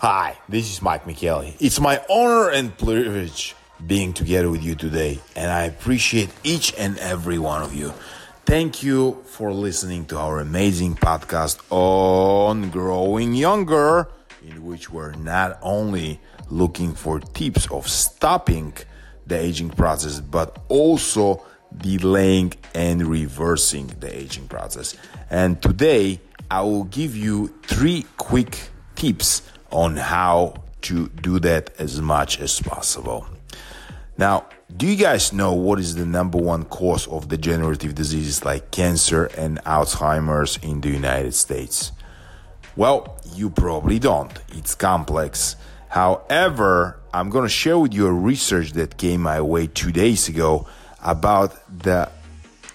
Hi, this is Mike Michele. It's my honor and privilege being together with you today, and I appreciate each and every one of you. Thank you for listening to our amazing podcast on growing younger, in which we're not only looking for tips of stopping the aging process, but also delaying and reversing the aging process. And today, I will give you three quick tips on how to do that as much as possible. Now, do you guys know what is the number one cause of degenerative diseases like cancer and Alzheimer's in the United States? Well, you probably don't. It's complex. However, I'm going to share with you a research that came my way two days ago about the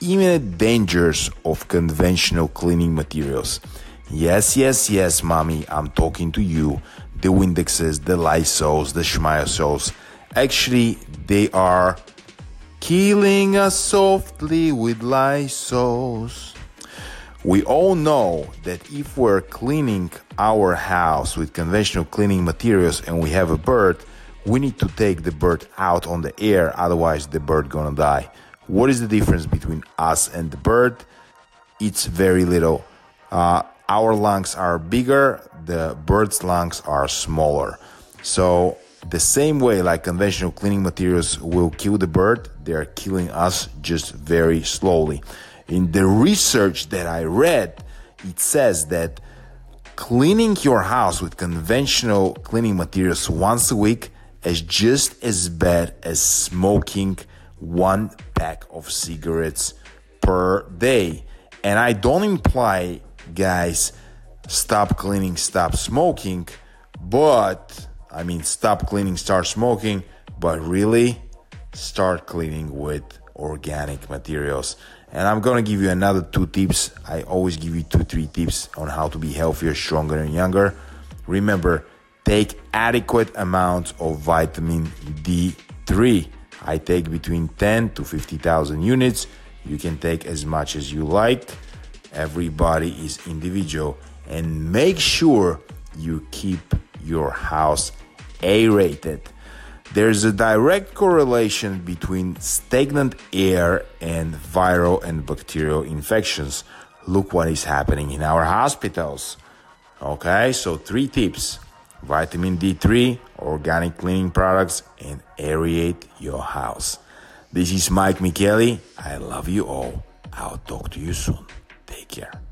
imminent dangers of conventional cleaning materials. Yes, yes, yes, mommy, I'm talking to you. The Windexes, the Lysols, the Schmiosols. Actually, they are killing us softly with Lysols. We all know that if we're cleaning our house with conventional cleaning materials and we have a bird, we need to take the bird out on the air, otherwise the bird gonna die. What is the difference between us and the bird? It's very little. Uh, our lungs are bigger, the bird's lungs are smaller. So, the same way like conventional cleaning materials will kill the bird, they're killing us just very slowly. In the research that I read, it says that cleaning your house with conventional cleaning materials once a week is just as bad as smoking one pack of cigarettes per day. And I don't imply guys, stop cleaning, stop smoking. But, I mean, stop cleaning, start smoking, but really start cleaning with organic materials. And I'm gonna give you another two tips. I always give you two, three tips on how to be healthier, stronger, and younger. Remember, take adequate amounts of vitamin D3. I take between 10 to 50,000 units. You can take as much as you like. Everybody is individual and make sure you keep your house aerated. There's a direct correlation between stagnant air and viral and bacterial infections. Look what is happening in our hospitals. Okay, so three tips vitamin D3, organic cleaning products, and aerate your house. This is Mike Michele. I love you all. I'll talk to you soon. Care.